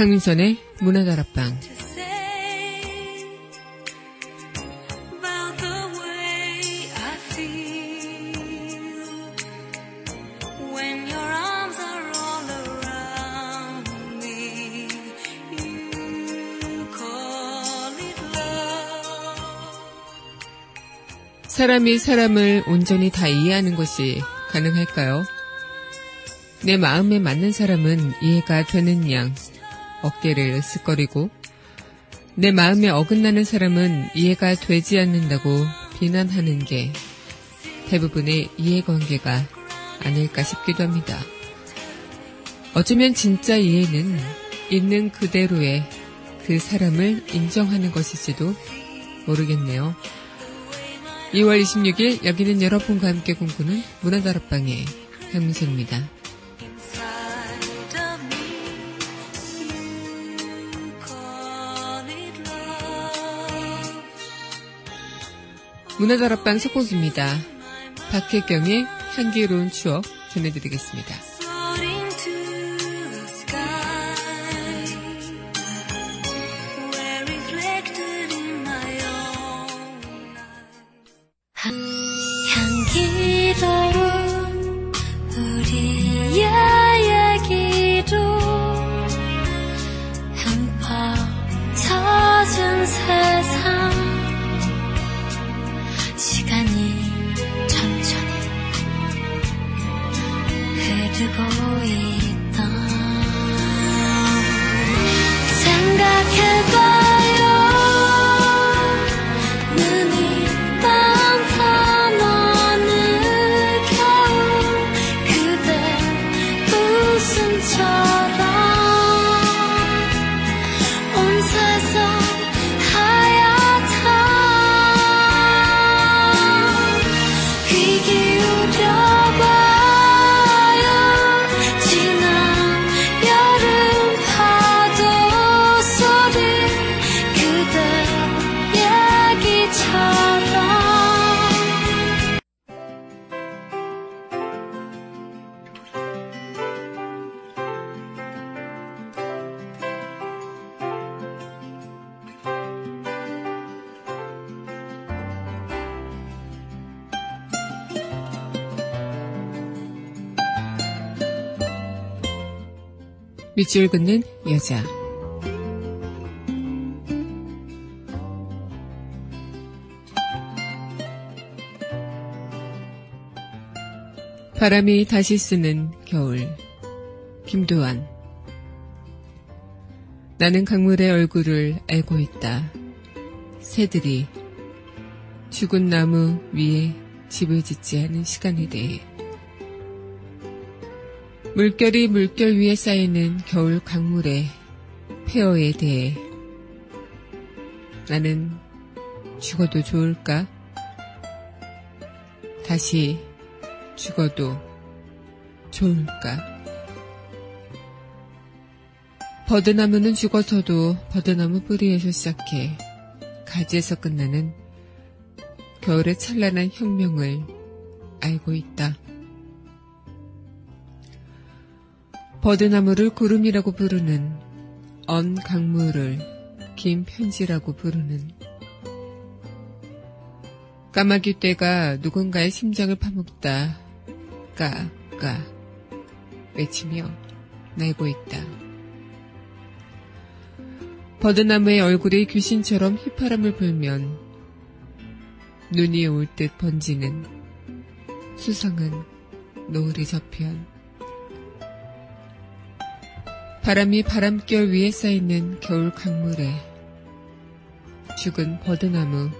강민선의 문화다락방. 사람이 사람을 온전히 다 이해하는 것이 가능할까요? 내 마음에 맞는 사람은 이해가 되는 양, 어깨를 으쓱거리고 내 마음에 어긋나는 사람은 이해가 되지 않는다고 비난하는 게 대부분의 이해관계가 아닐까 싶기도 합니다. 어쩌면 진짜 이해는 있는 그대로의 그 사람을 인정하는 것일지도 모르겠네요. 2월 26일 여기는 여러분과 함께 공부는 문화다락방의 강민선입니다. 문화다락방 속곡입니다. 박혜경의 향기로운 추억 전해드리겠습니다. you don't 밑줄 긋는 여자. 바람이 다시 쓰는 겨울. 김도환. 나는 강물의 얼굴을 알고 있다. 새들이 죽은 나무 위에 집을 짓지 않은 시간에 대해. 물결이 물결 위에 쌓이는 겨울 강물의 폐허에 대해 나는 죽어도 좋을까? 다시 죽어도 좋을까? 버드나무는 죽어서도 버드나무 뿌리에서 시작해 가지에서 끝나는 겨울의 찬란한 혁명을 알고 있다. 버드나무를 구름이라고 부르는 언 강물을 긴 편지라고 부르는 까마귀 떼가 누군가의 심장을 파먹다 까까 외치며 날고 있다. 버드나무의 얼굴이 귀신처럼 휘파람을 불면 눈이 올 듯 번지는 수상한 노을의 저편 바람이 바람결 위에 쌓이는 겨울 강물에 죽은 버드나무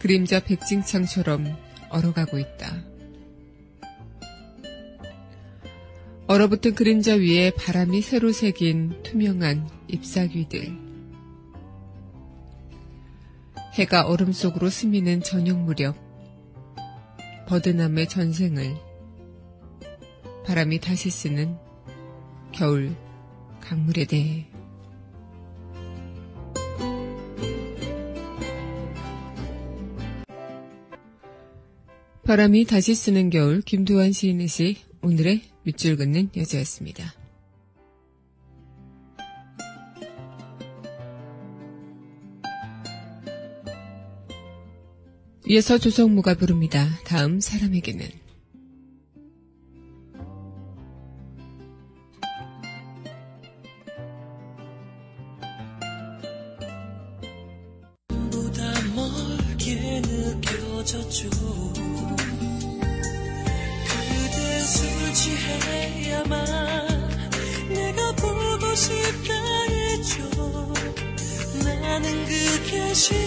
그림자 백징창처럼 얼어가고 있다. 얼어붙은 그림자 위에 바람이 새로 새긴 투명한 잎사귀들. 해가 얼음 속으로 스미는 저녁 무렵. 버드남의 전생을 바람이 다시 쓰는 겨울 강물에 대해 바람이 다시 쓰는 겨울 김두한 시인의 시 오늘의 밑줄 긋는 여자였습니다. 이어서 조성무가 부릅니다. 다음 사람에게는 신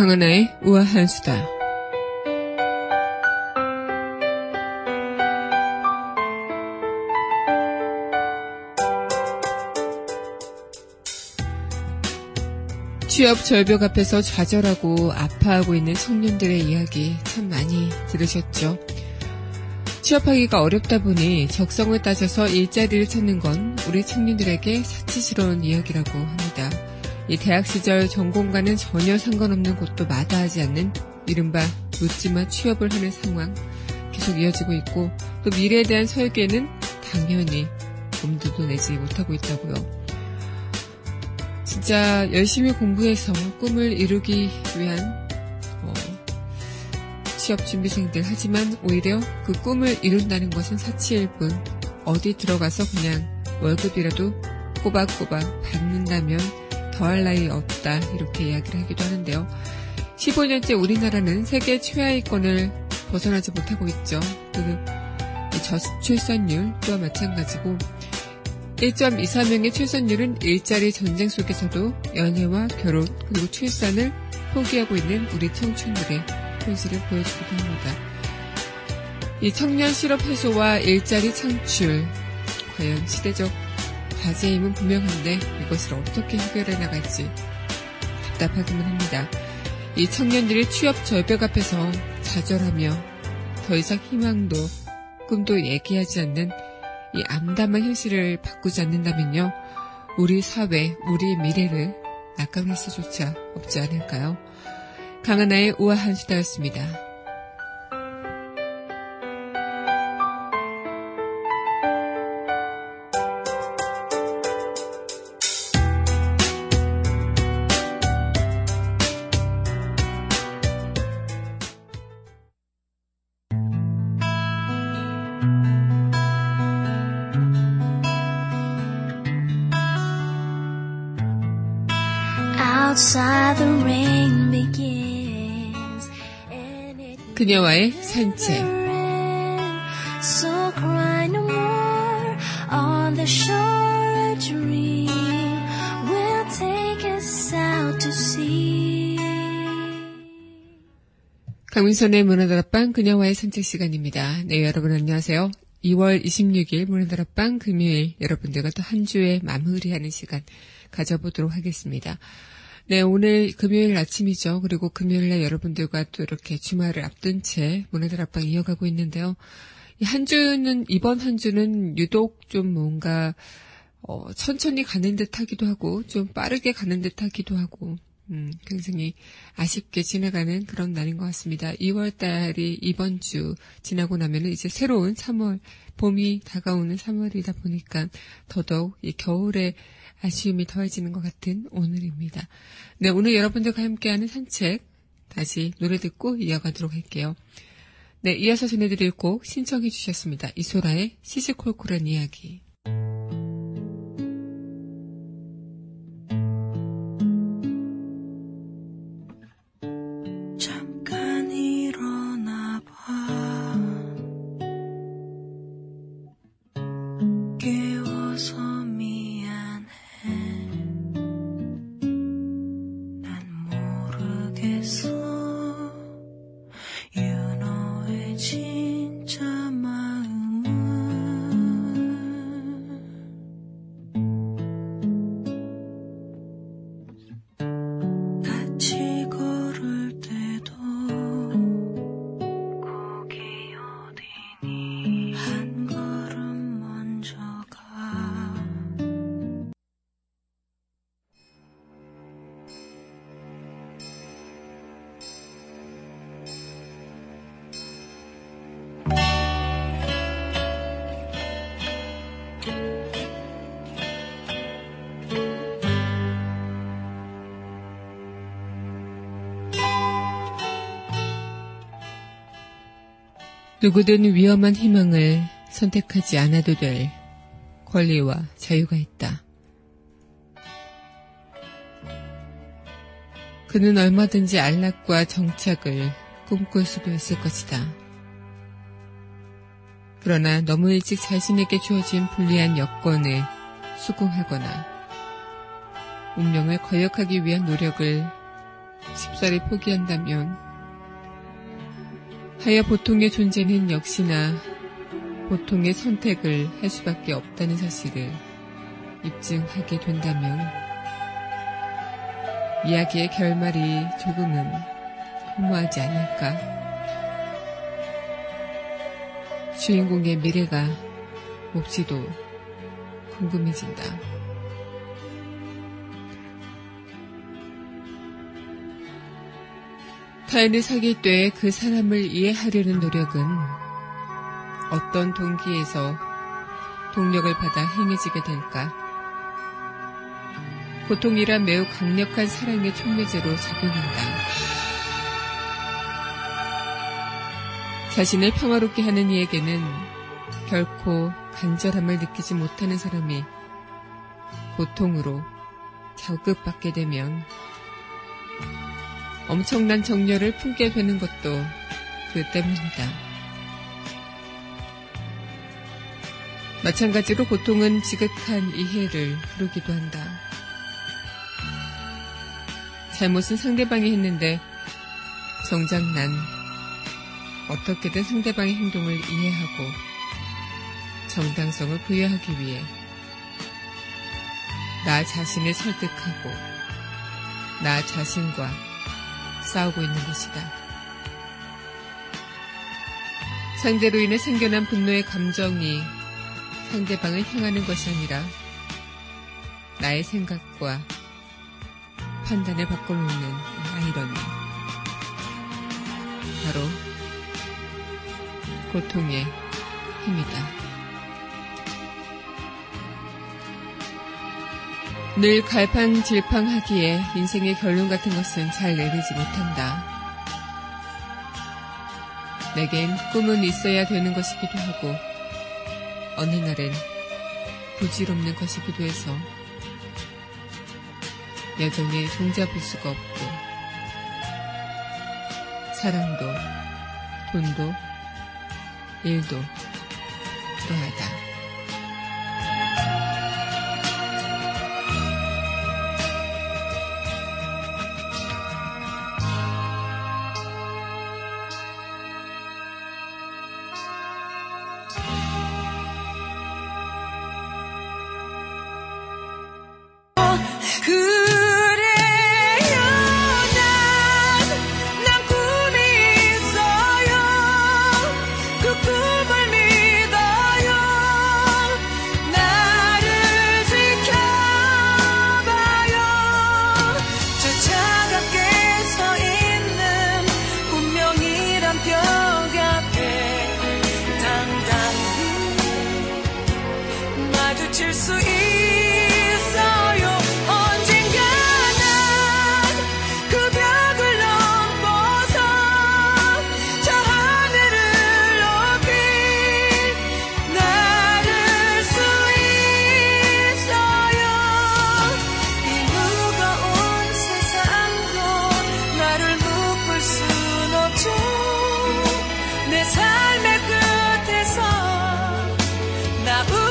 강하나의 우아한 수다. 취업 절벽 앞에서 좌절하고 아파하고 있는 청년들의 이야기 참 많이 들으셨죠? 취업하기가 어렵다 보니 적성을 따져서 일자리를 찾는 건 우리 청년들에게 사치스러운 이야기라고 합니다. 이 대학 시절 전공과는 전혀 상관없는 곳도 마다하지 않는 이른바 묻지마 취업을 하는 상황 계속 이어지고 있고 또 미래에 대한 설계는 당연히 엄두도 내지 못하고 있다고요. 진짜 열심히 공부해서 꿈을 이루기 위한 어, 취업 준비생들 하지만 오히려 그 꿈을 이룬다는 것은 사치일 뿐 어디 들어가서 그냥 월급이라도 꼬박꼬박 받는다면 더할 나위 없다 이렇게 이야기를 하기도 하는데요. 15년째 우리나라는 세계 최하위권을 벗어나지 못하고 있죠. 그 저출산율 또한 마찬가지고 1.24명의 출산율은 일자리 전쟁 속에서도 연애와 결혼 그리고 출산을 포기하고 있는 우리 청춘들의 현실을 보여주기도 합니다. 이 청년 실업 해소와 일자리 창출 과연 시대적 과제임은 분명한데 이것을 어떻게 해결해 나갈지 답답하기만 합니다. 이 청년들이 취업 절벽 앞에서 좌절하며 더 이상 희망도 꿈도 얘기하지 않는 이 암담한 현실을 바꾸지 않는다면요. 우리 사회, 우리의 미래를 낙감할 수조차 없지 않을까요? 강하나의 우아한 수다였습니다. 그녀와의 산책 강민선의 문화다락방 그녀와의 산책 시간입니다. 네, 여러분 안녕하세요. 2월 26일 문화다락방 금요일 여러분들과 또 한 주의 마무리하는 시간 가져보도록 하겠습니다. 네, 오늘 금요일 아침이죠. 그리고 금요일날 여러분들과 또 이렇게 주말을 앞둔 채 문화들 앞방 이어가고 있는데요. 한 주는, 이번 한 주는 유독 좀 뭔가, 어, 천천히 가는 듯 하기도 하고, 좀 빠르게 가는 듯 하기도 하고, 음, 굉장히 아쉽게 지나가는 그런 날인 것 같습니다. 2월 달이 이번 주 지나고 나면은 이제 새로운 3월, 봄이 다가오는 3월이다 보니까 더더욱 이 겨울에 아쉬움이 더해지는 것 같은 오늘입니다. 네, 오늘 여러분들과 함께하는 산책 다시 노래 듣고 이어가도록 할게요. 네, 이어서 전해드릴 곡 신청해 주셨습니다. 이소라의 시시콜콜한 이야기. 누구든 위험한 희망을 선택하지 않아도 될 권리와 자유가 있다. 그는 얼마든지 안락과 정착을 꿈꿀 수도 있을 것이다. 그러나 너무 일찍 자신에게 주어진 불리한 여건에 수긍하거나 운명을 거역하기 위한 노력을 쉽사리 포기한다면 하여 보통의 존재는 역시나 보통의 선택을 할 수밖에 없다는 사실을 입증하게 된다면 이야기의 결말이 조금은 허무하지 않을까? 주인공의 미래가 몹시도 궁금해진다. 타인을 사귈 때 그 사람을 이해하려는 노력은 어떤 동기에서 동력을 받아 행해지게 될까? 고통이란 매우 강력한 사랑의 촉매제로 작용한다. 자신을 평화롭게 하는 이에게는 결코 간절함을 느끼지 못하는 사람이 고통으로 자극받게 되면 엄청난 정열을 품게 되는 것도 그 때문이다. 마찬가지로 고통은 지극한 이해를 부르기도 한다. 잘못은 상대방이 했는데 정작 난 어떻게든 상대방의 행동을 이해하고 정당성을 부여하기 위해 나 자신을 설득하고 나 자신과 싸우고 있는 것이다. 상대로 인해 생겨난 분노의 감정이 상대방을 향하는 것이 아니라 나의 생각과 판단을 바꿔놓는 아이러니. 바로 고통의 힘이다. 늘 갈팡질팡하기에 인생의 결론 같은 것은 잘 내리지 못한다. 내겐 꿈은 있어야 되는 것이기도 하고 어느 날엔 부질없는 것이기도 해서 여전히 종잡을 수가 없고 사랑도 돈도 일도 그러하다.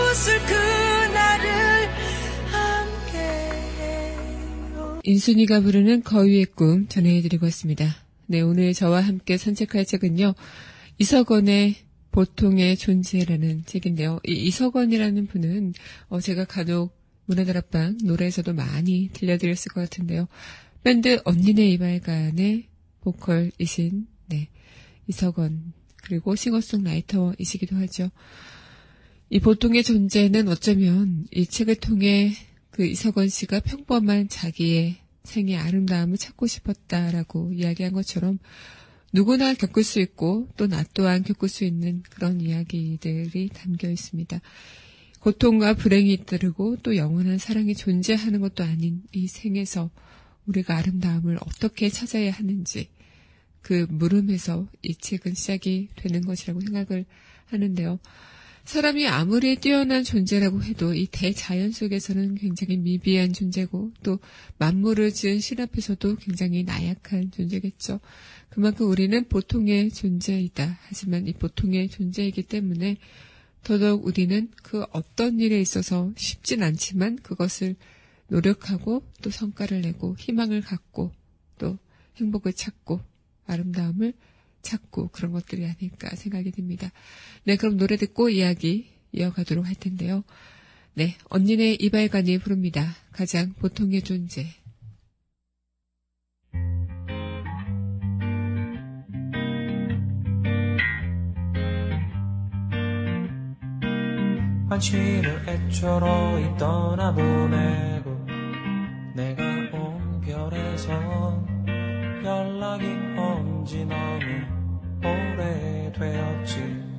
웃을 그날을 함께해요. 인순이가 부르는 거위의 꿈 전해드리고 왔습니다. 네, 오늘 저와 함께 산책할 책은요. 이석원의 보통의 존재라는 책인데요. 이 이석원이라는 분은 어, 제가 간혹 문화다락방 노래에서도 많이 들려드렸을 것 같은데요. 밴드 언니네 이발관의 보컬이신 네, 이석원 그리고 싱어송라이터이시기도 하죠. 이 보통의 존재는 어쩌면 이 책을 통해 그 이석원 씨가 평범한 자기의 생의 아름다움을 찾고 싶었다라고 이야기한 것처럼 누구나 겪을 수 있고 또 나 또한 겪을 수 있는 그런 이야기들이 담겨 있습니다. 고통과 불행이 잇따르고 또 영원한 사랑이 존재하는 것도 아닌 이 생에서 우리가 아름다움을 어떻게 찾아야 하는지 그 물음에서 이 책은 시작이 되는 것이라고 생각을 하는데요. 사람이 아무리 뛰어난 존재라고 해도 이 대자연 속에서는 굉장히 미비한 존재고 또 만물을 지은 신 앞에서도 굉장히 나약한 존재겠죠. 그만큼 우리는 보통의 존재이다. 하지만 이 보통의 존재이기 때문에 더더욱 우리는 그 어떤 일에 있어서 쉽진 않지만 그것을 노력하고 또 성과를 내고 희망을 갖고 또 행복을 찾고 아름다움을 찾고 그런 것들이 아닐까 생각이 듭니다. 네, 그럼 노래 듣고 이야기 이어가도록 할 텐데요. 네, 언니네 이발관이 부릅니다. 가장 보통의 존재. 환시를 애초로 떠나보내고 내가 온 별에서 연락이 온지 너무 오래되었지.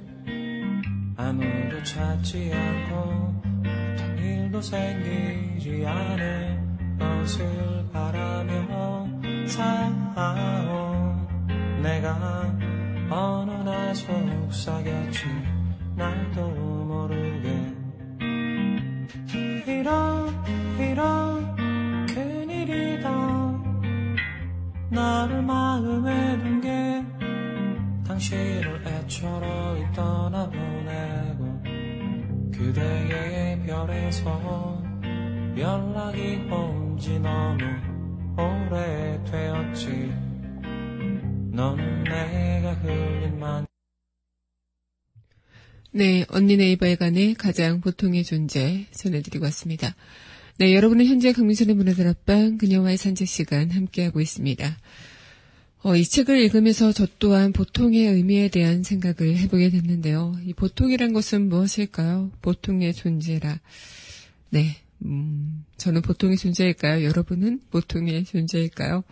아무도 찾지 않고 어떤 일도 생기지 않을 것을 바라며 살아온 내가 어느 날 속삭였지. 나도 모르게 이런 이런 큰일이다 나를 마음에 둔게 당신을 애처로 떠나보내고 그대의 별에서 연락이 온지 너무 오래되었지 너는 내가 흘린 만 네, 언니 네이버에관의 가장 보통의 존재 전해드리고 왔습니다. 네, 여러분은 현재 강민선의 문화들 앞방 그녀와의 산책 시간 함께하고 있습니다. 어, 이 책을 읽으면서 저 또한 보통의 의미에 대한 생각을 해보게 됐는데요. 이 보통이란 것은 무엇일까요? 보통의 존재라. 네, 음, 저는 보통의 존재일까요? 여러분은 보통의 존재일까요?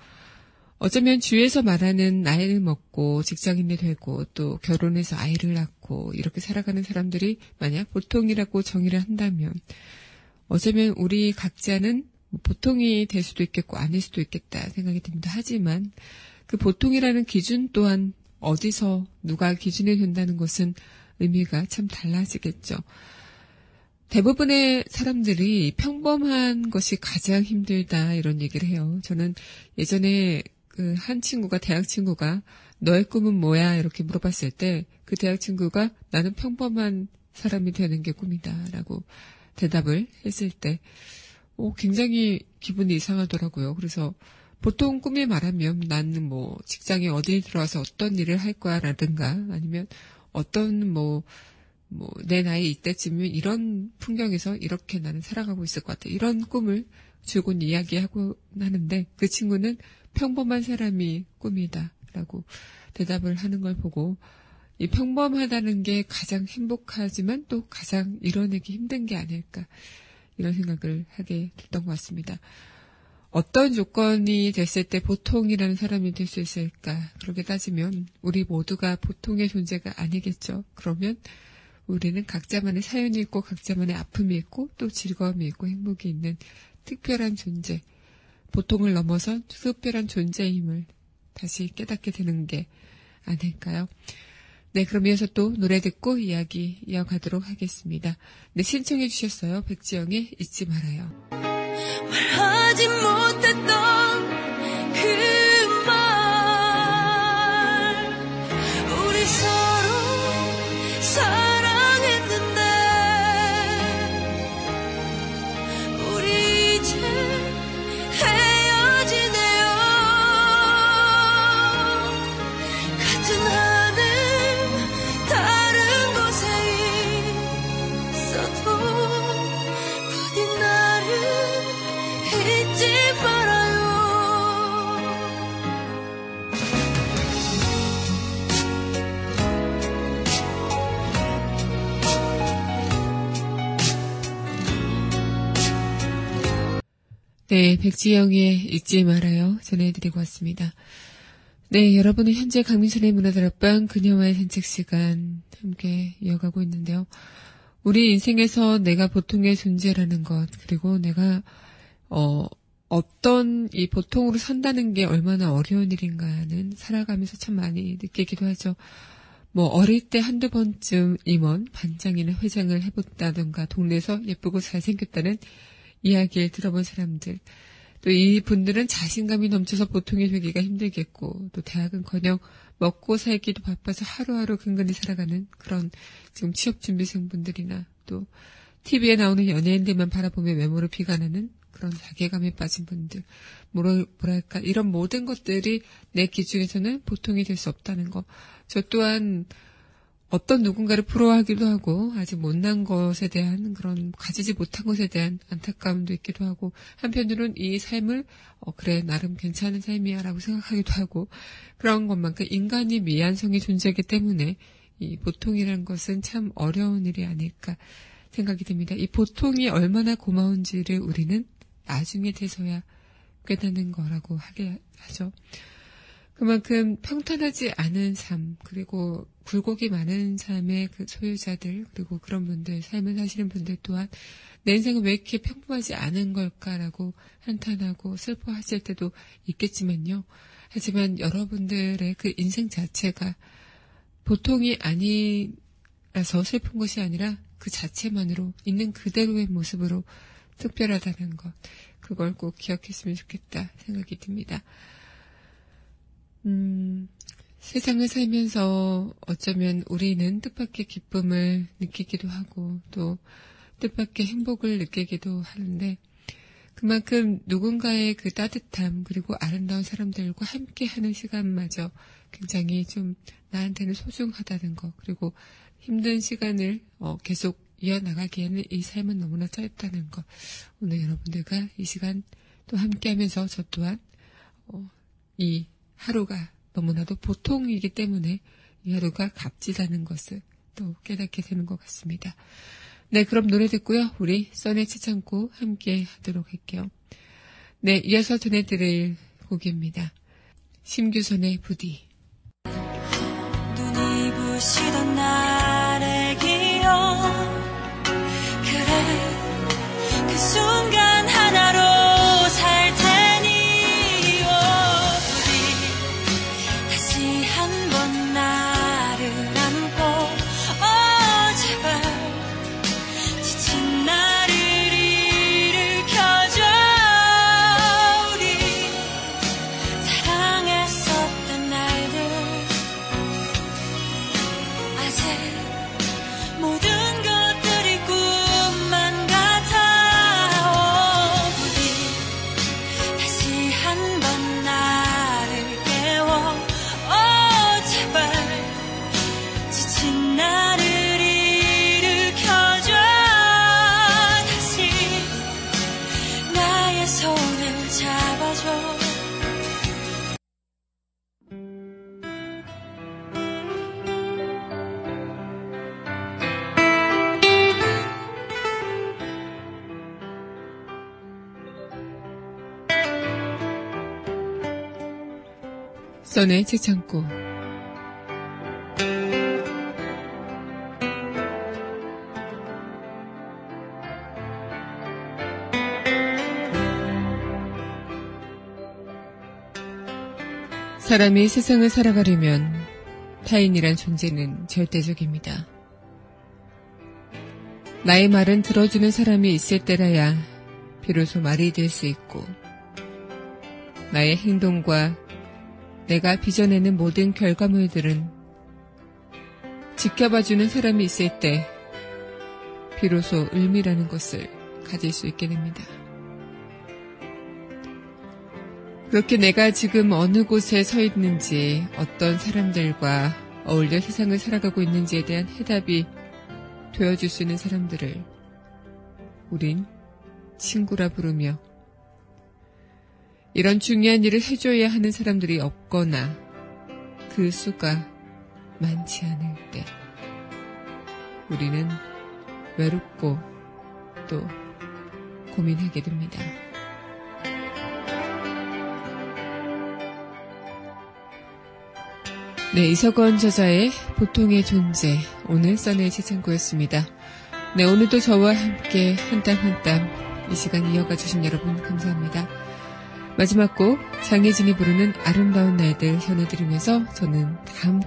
어쩌면 주위에서 말하는 나이를 먹고 직장인이 되고 또 결혼해서 아이를 낳고 이렇게 살아가는 사람들이 만약 보통이라고 정의를 한다면 어쩌면 우리 각자는 보통이 될 수도 있겠고 아닐 수도 있겠다 생각이 듭니다. 하지만 그 보통이라는 기준 또한 어디서 누가 기준이 된다는 것은 의미가 참 달라지겠죠. 대부분의 사람들이 평범한 것이 가장 힘들다 이런 얘기를 해요. 저는 예전에 그 한 친구가 대학 친구가 너의 꿈은 뭐야 이렇게 물어봤을 때 그 대학 친구가 나는 평범한 사람이 되는 게 꿈이다라고 대답을 했을 때 오, 굉장히 기분이 이상하더라고요. 그래서 보통 꿈이 말하면 나는 뭐 직장에 어디 들어와서 어떤 일을 할 거야 라든가 아니면 어떤 뭐, 뭐, 내 나이 이때쯤이면 이런 풍경에서 이렇게 나는 살아가고 있을 것 같아. 이런 꿈을 주곤 이야기하고 하는데 그 친구는 평범한 사람이 꿈이다. 라고 대답을 하는 걸 보고 이 평범하다는 게 가장 행복하지만 또 가장 이뤄내기 힘든 게 아닐까. 이런 생각을 하게 됐던 것 같습니다. 어떤 조건이 됐을 때 보통이라는 사람이 될 수 있을까? 그렇게 따지면 우리 모두가 보통의 존재가 아니겠죠. 그러면 우리는 각자만의 사연이 있고 각자만의 아픔이 있고 또 즐거움이 있고 행복이 있는 특별한 존재, 보통을 넘어선 특별한 존재임을 다시 깨닫게 되는 게 아닐까요? 네, 그럼 이어서 또 노래 듣고 이야기 이어가도록 하겠습니다. 네, 신청해 주셨어요. 백지영의 잊지 말아요. 말하지 못 네, 백지영의 잊지 말아요. 전해드리고 왔습니다. 네, 여러분은 현재 강민선의 문화다락방 그녀와의 산책 시간 함께 이어가고 있는데요. 우리 인생에서 내가 보통의 존재라는 것, 그리고 내가, 어, 어떤 이 보통으로 산다는 게 얼마나 어려운 일인가는 살아가면서 참 많이 느끼기도 하죠. 뭐 어릴 때 한두 번쯤 임원, 반장이나 회장을 해봤다던가 동네에서 예쁘고 잘생겼다는 이야기를 들어본 사람들. 또 이 분들은 자신감이 넘쳐서 보통이 되기가 힘들겠고 또 대학은 커녕 먹고 살기도 바빠서 하루하루 근근히 살아가는 그런 지금 취업준비생 분들이나 또 TV에 나오는 연예인들만 바라보며 외모를 비관하는 그런 자괴감에 빠진 분들, 뭐랄까, 이런 모든 것들이 내 기준에서는 보통이 될 수 없다는 거. 저 또한 어떤 누군가를 부러워하기도 하고 아직 못난 것에 대한 그런 가지지 못한 것에 대한 안타까움도 있기도 하고 한편으로는 이 삶을 어 그래 나름 괜찮은 삶이야라고 생각하기도 하고 그런 것만큼 인간이 미안성이 존재하기 때문에 이 보통이라는 것은 참 어려운 일이 아닐까 생각이 듭니다. 이 보통이 얼마나 고마운지를 우리는 나중에 돼서야 깨닫는 거라고 하게 하죠. 그만큼 평탄하지 않은 삶, 그리고 굴곡이 많은 삶의 그 소유자들, 그리고 그런 분들, 삶을 사시는 분들 또한 내 인생은 왜 이렇게 평범하지 않은 걸까라고 한탄하고 슬퍼하실 때도 있겠지만요. 하지만 여러분들의 그 인생 자체가 보통이 아니라서 슬픈 것이 아니라 그 자체만으로 있는 그대로의 모습으로 특별하다는 것. 그걸 꼭 기억했으면 좋겠다 생각이 듭니다. 음, 세상을 살면서 어쩌면 우리는 뜻밖의 기쁨을 느끼기도 하고 또 뜻밖의 행복을 느끼기도 하는데 그만큼 누군가의 그 따뜻함 그리고 아름다운 사람들과 함께 하는 시간마저 굉장히 좀 나한테는 소중하다는 거 그리고 힘든 시간을 어, 계속 이어나가기에는 이 삶은 너무나 짧다는 것 오늘 여러분들과 이 시간 또 함께 하면서 저 또한 어, 이 하루가 너무나도 보통이기 때문에 이 하루가 값지다는 것을 또 깨닫게 되는 것 같습니다. 네, 그럼 노래 듣고요. 우리 써네 치창고 함께 하도록 할게요. 네, 이어서 전해드릴 곡입니다. 심규선의 부디. 눈이 부시던 날 써네 책창고. 사람이 세상을 살아가려면 타인이란 존재는 절대적입니다. 나의 말은 들어주는 사람이 있을 때라야 비로소 말이 될 수 있고, 나의 행동과 내가 빚어내는 모든 결과물들은 지켜봐주는 사람이 있을 때 비로소 의미라는 것을 가질 수 있게 됩니다. 그렇게 내가 지금 어느 곳에 서 있는지 어떤 사람들과 어울려 세상을 살아가고 있는지에 대한 해답이 되어줄 수 있는 사람들을 우린 친구라 부르며 이런 중요한 일을 해줘야 하는 사람들이 없거나 그 수가 많지 않을 때 우리는 외롭고 또 고민하게 됩니다. 네, 이석원 저자의 보통의 존재 오늘 써낼 시창고였습니다. 네, 오늘도 저와 함께 한 땀 한 땀 이 시간 이어가 주신 여러분 감사합니다. 마지막 곡 장혜진이 부르는 아름다운 날들 전해드리면서 저는 다음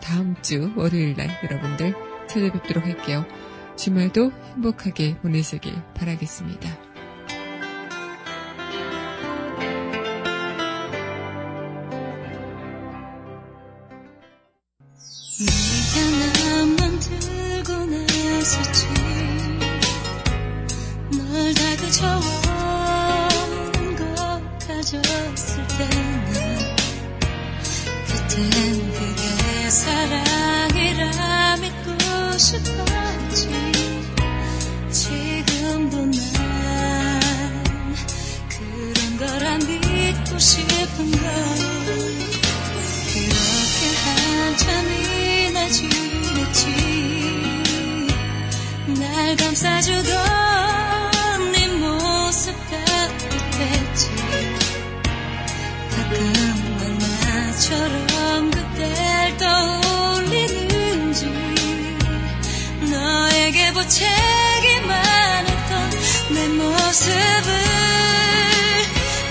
다음 주 월요일 날 여러분들 찾아뵙도록 할게요. 주말도 행복하게 보내시길 바라겠습니다. 네가 나만 들고 나섰지